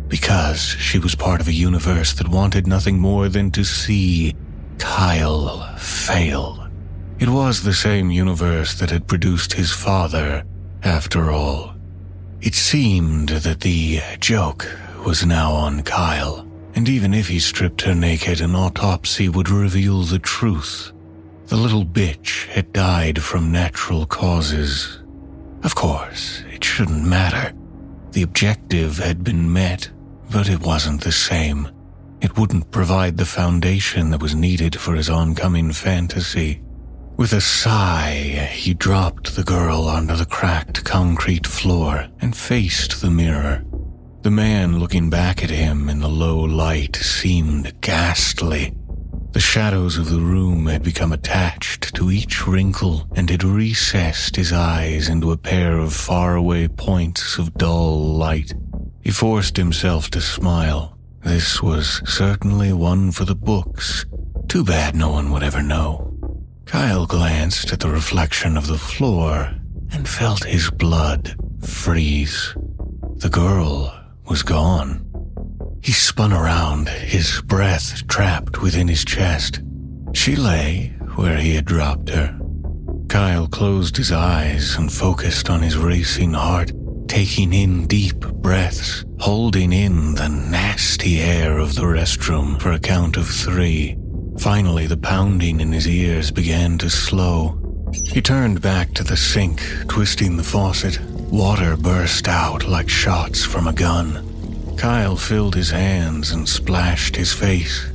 Because she was part of a universe that wanted nothing more than to see Kyle fail. It was the same universe that had produced his father, after all. It seemed that the joke was now on Kyle, and even if he stripped her naked, an autopsy would reveal the truth. The little bitch had died from natural causes. Of course, it shouldn't matter. The objective had been met, but it wasn't the same. It wouldn't provide the foundation that was needed for his oncoming fantasy. With a sigh, he dropped the girl onto the cracked concrete floor and faced the mirror. The man looking back at him in the low light seemed ghastly. The shadows of the room had become attached to each wrinkle and had recessed his eyes into a pair of faraway points of dull light. He forced himself to smile. This was certainly one for the books. Too bad no one would ever know. Kyle glanced at the reflection of the floor and felt his blood freeze. The girl was gone. He spun around, his breath trapped within his chest. She lay where he had dropped her. Kyle closed his eyes and focused on his racing heart, taking in deep breaths, holding in the nasty air of the restroom for a count of three. Finally, the pounding in his ears began to slow. He turned back to the sink, twisting the faucet. Water burst out like shots from a gun. Kyle filled his hands and splashed his face.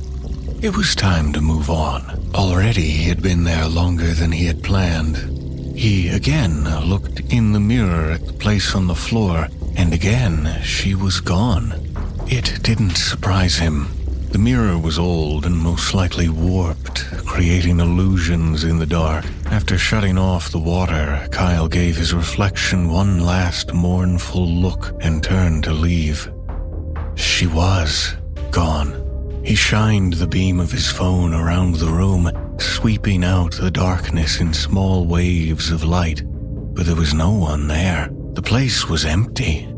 It was time to move on. Already he had been there longer than he had planned. He again looked in the mirror at the place on the floor, and again she was gone. It didn't surprise him. The mirror was old and most likely warped, creating illusions in the dark. After shutting off the water, Kyle gave his reflection one last mournful look and turned to leave. She was gone. He shined the beam of his phone around the room, sweeping out the darkness in small waves of light. But there was no one there. The place was empty.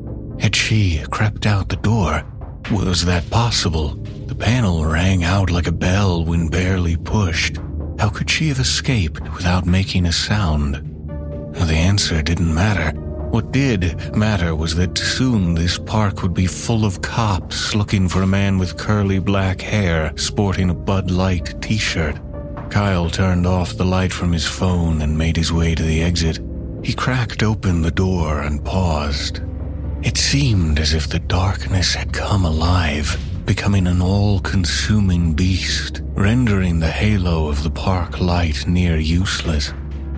Had she crept out the door? Was that possible? The panel rang out like a bell when barely pushed. How could she have escaped without making a sound? The answer didn't matter. What did matter was that soon this park would be full of cops looking for a man with curly black hair sporting a Bud Light t shirt. Kyle turned off the light from his phone and made his way to the exit. He cracked open the door and paused. It seemed as if the darkness had come alive, becoming an all consuming beast, rendering the halo of the park light near useless.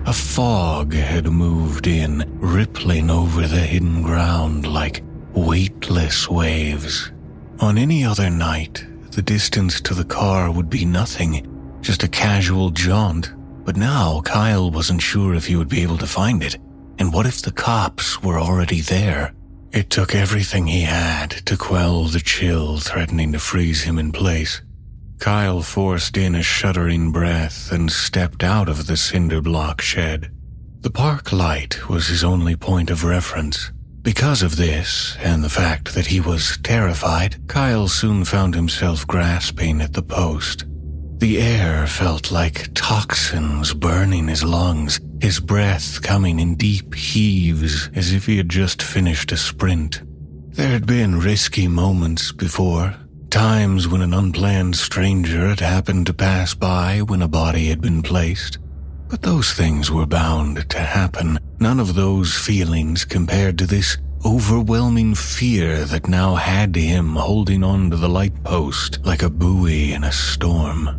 A fog had moved in, rippling over the hidden ground like weightless waves. On any other night, the distance to the car would be nothing, just a casual jaunt. But now Kyle wasn't sure if he would be able to find it. And what if the cops were already there? It took everything he had to quell the chill threatening to freeze him in place. Kyle forced in a shuddering breath and stepped out of the cinder block shed. The park light was his only point of reference. Because of this, and the fact that he was terrified, Kyle soon found himself grasping at the post. The air felt like toxins burning his lungs, his breath coming in deep heaves as if he had just finished a sprint. There had been risky moments before, Times when an unplanned stranger had happened to pass by when a body had been placed. But those things were bound to happen. None of those feelings compared to this overwhelming fear that now had him holding on to the light post like a buoy in a storm.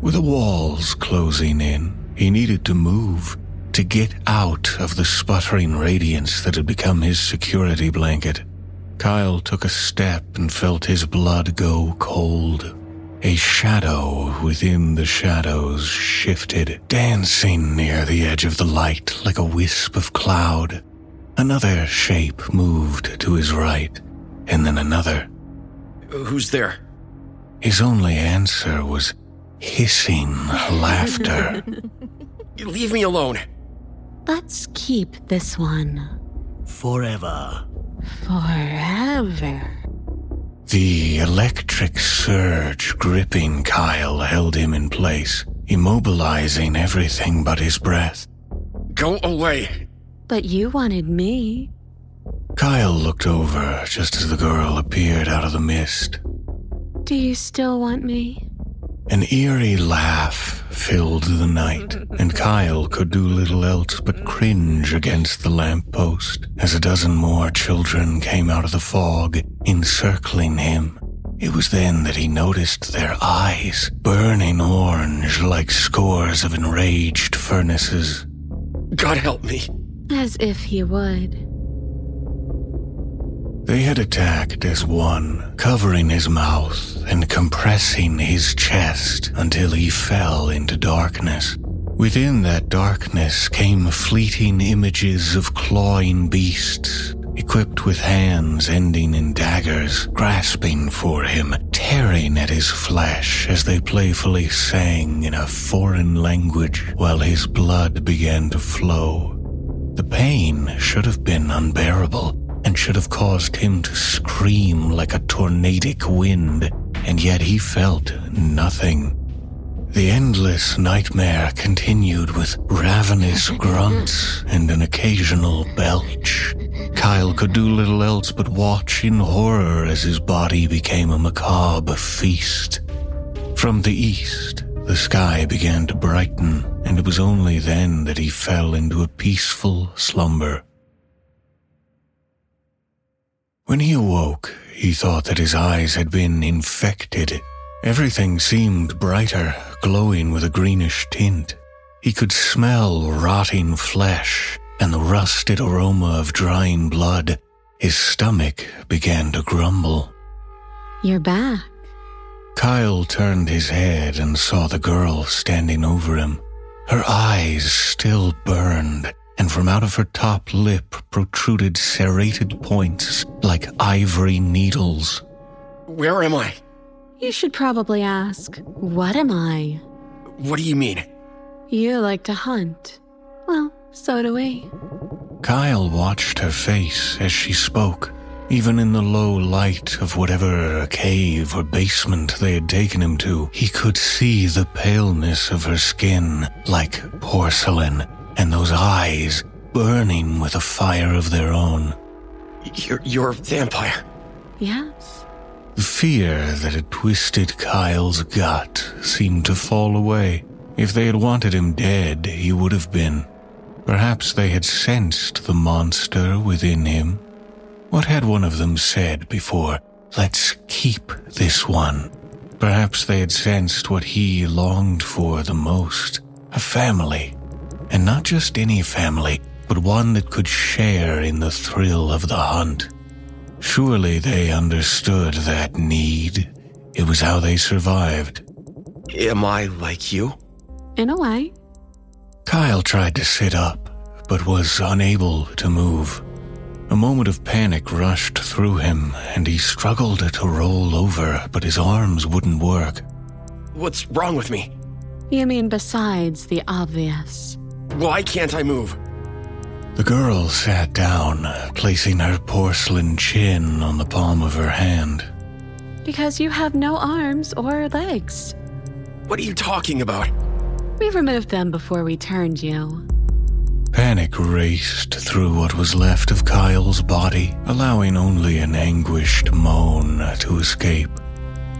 With the walls closing in, he needed to move to get out of the sputtering radiance that had become his security blanket. Kyle took a step and felt his blood go cold. A shadow within the shadows shifted, dancing near the edge of the light like a wisp of cloud. Another shape moved to his right, and then another. Who's there? His only answer was hissing laughter. Leave me alone. Let's keep this one. Forever. Forever. The electric surge gripping Kyle held him in place, immobilizing everything but his breath. Go away. But you wanted me. Kyle looked over just as the girl appeared out of the mist. Do you still want me? An eerie laugh filled the night, and Kyle could do little else but cringe against the lamppost as a dozen more children came out of the fog, encircling him. It was then that he noticed their eyes burning orange like scores of enraged furnaces. God help me. As if he would. They had attacked as one, covering his mouth and compressing his chest until he fell into darkness. Within that darkness came fleeting images of clawing beasts, equipped with hands ending in daggers, grasping for him, tearing at his flesh as they playfully sang in a foreign language while his blood began to flow. The pain should have been unbearable and should have caused him to scream like a tornadic wind, and yet he felt nothing. The endless nightmare continued with ravenous grunts and an occasional belch. Kyle could do little else but watch in horror as his body became a macabre feast. From the east, the sky began to brighten, and it was only then that he fell into a peaceful slumber. When he awoke, he thought that his eyes had been infected. Everything seemed brighter, glowing with a greenish tint. He could smell rotting flesh and the rusted aroma of drying blood. His stomach began to grumble. You're back. Kyle turned his head and saw the girl standing over him. Her eyes still burned, and from out of her top lip protruded serrated points like ivory needles. Where am I? You should probably ask, What am I? What do you mean? You like to hunt. Well, so do we. Kyle watched her face as she spoke. Even in the low light of whatever cave or basement they had taken him to, he could see the paleness of her skin like porcelain and those eyes burning with a fire of their own. You're, you're a vampire. Yes. The fear that had twisted Kyle's gut seemed to fall away. If they had wanted him dead, he would have been. Perhaps they had sensed the monster within him. What had one of them said before, let's keep this one? Perhaps they had sensed what he longed for the most a family. And not just any family, but one that could share in the thrill of the hunt. Surely they understood that need. It was how they survived. Am I like you? In a way. Kyle tried to sit up, but was unable to move. A moment of panic rushed through him, and he struggled to roll over, but his arms wouldn't work. What's wrong with me? You mean besides the obvious? Why can't I move? The girl sat down, placing her porcelain chin on the palm of her hand. Because you have no arms or legs. What are you talking about? We removed them before we turned you. Panic raced through what was left of Kyle's body, allowing only an anguished moan to escape.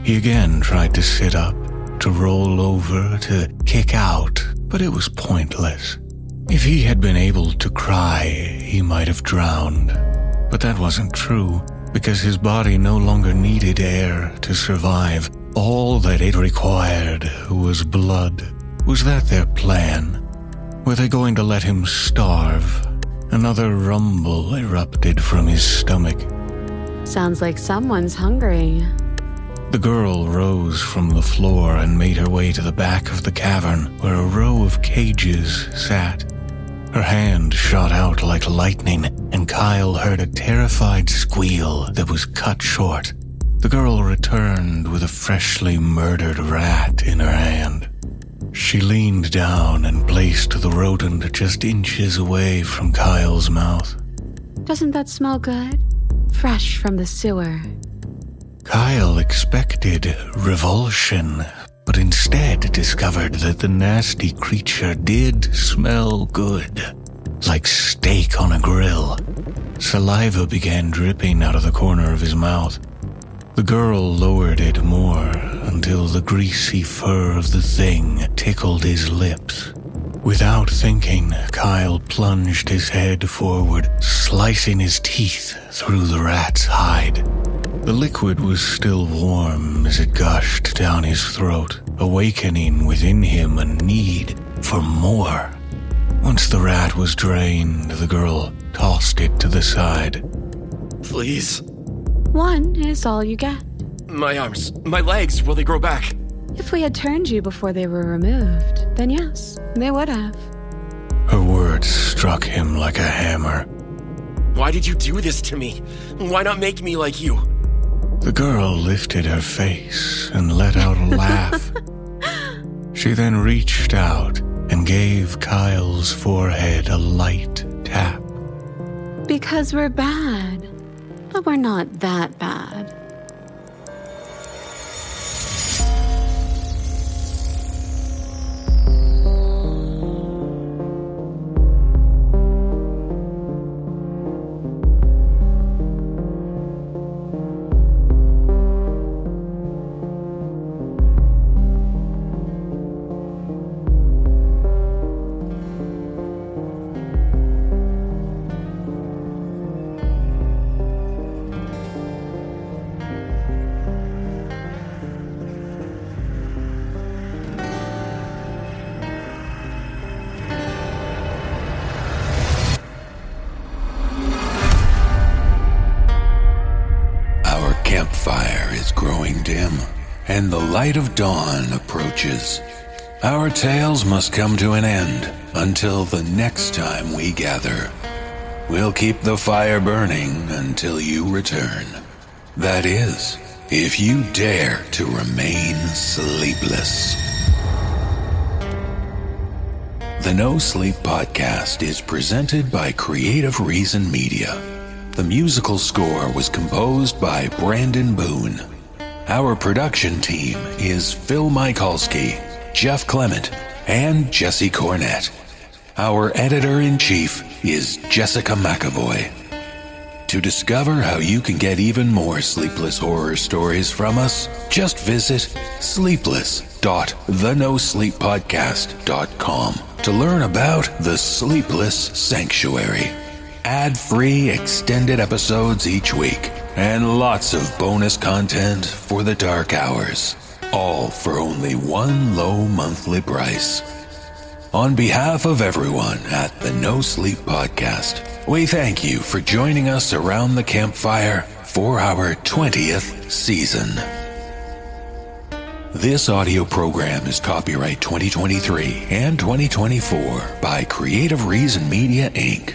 He again tried to sit up, to roll over, to kick out, but it was pointless. If he had been able to cry, he might have drowned. But that wasn't true, because his body no longer needed air to survive. All that it required was blood. Was that their plan? Were they going to let him starve? Another rumble erupted from his stomach. Sounds like someone's hungry. The girl rose from the floor and made her way to the back of the cavern where a row of cages sat. Her hand shot out like lightning, and Kyle heard a terrified squeal that was cut short. The girl returned with a freshly murdered rat in her hand. She leaned down and placed the rodent just inches away from Kyle's mouth. Doesn't that smell good? Fresh from the sewer. Kyle expected revulsion, but instead discovered that the nasty creature did smell good, like steak on a grill. Saliva began dripping out of the corner of his mouth. The girl lowered it more until the greasy fur of the thing tickled his lips. Without thinking, Kyle plunged his head forward, slicing his teeth through the rat's hide. The liquid was still warm as it gushed down his throat, awakening within him a need for more. Once the rat was drained, the girl tossed it to the side. Please. One is all you get. My arms, my legs, will they grow back? If we had turned you before they were removed, then yes, they would have. Her words struck him like a hammer. Why did you do this to me? Why not make me like you? The girl lifted her face and let out a laugh. She then reached out and gave Kyle's forehead a light tap. Because we're bad. But we're not that bad. Campfire is growing dim, and the light of dawn approaches. Our tales must come to an end until the next time we gather. We'll keep the fire burning until you return. That is, if you dare to remain sleepless. The No Sleep Podcast is presented by Creative Reason Media. The musical score was composed by Brandon Boone. Our production team is Phil Michalski, Jeff Clement, and Jesse Cornett. Our editor in chief is Jessica McAvoy. To discover how you can get even more sleepless horror stories from us, just visit sleepless.thenosleeppodcast.com to learn about the Sleepless Sanctuary. Ad free extended episodes each week, and lots of bonus content for the dark hours, all for only one low monthly price. On behalf of everyone at the No Sleep Podcast, we thank you for joining us around the campfire for our 20th season. This audio program is copyright 2023 and 2024 by Creative Reason Media Inc.,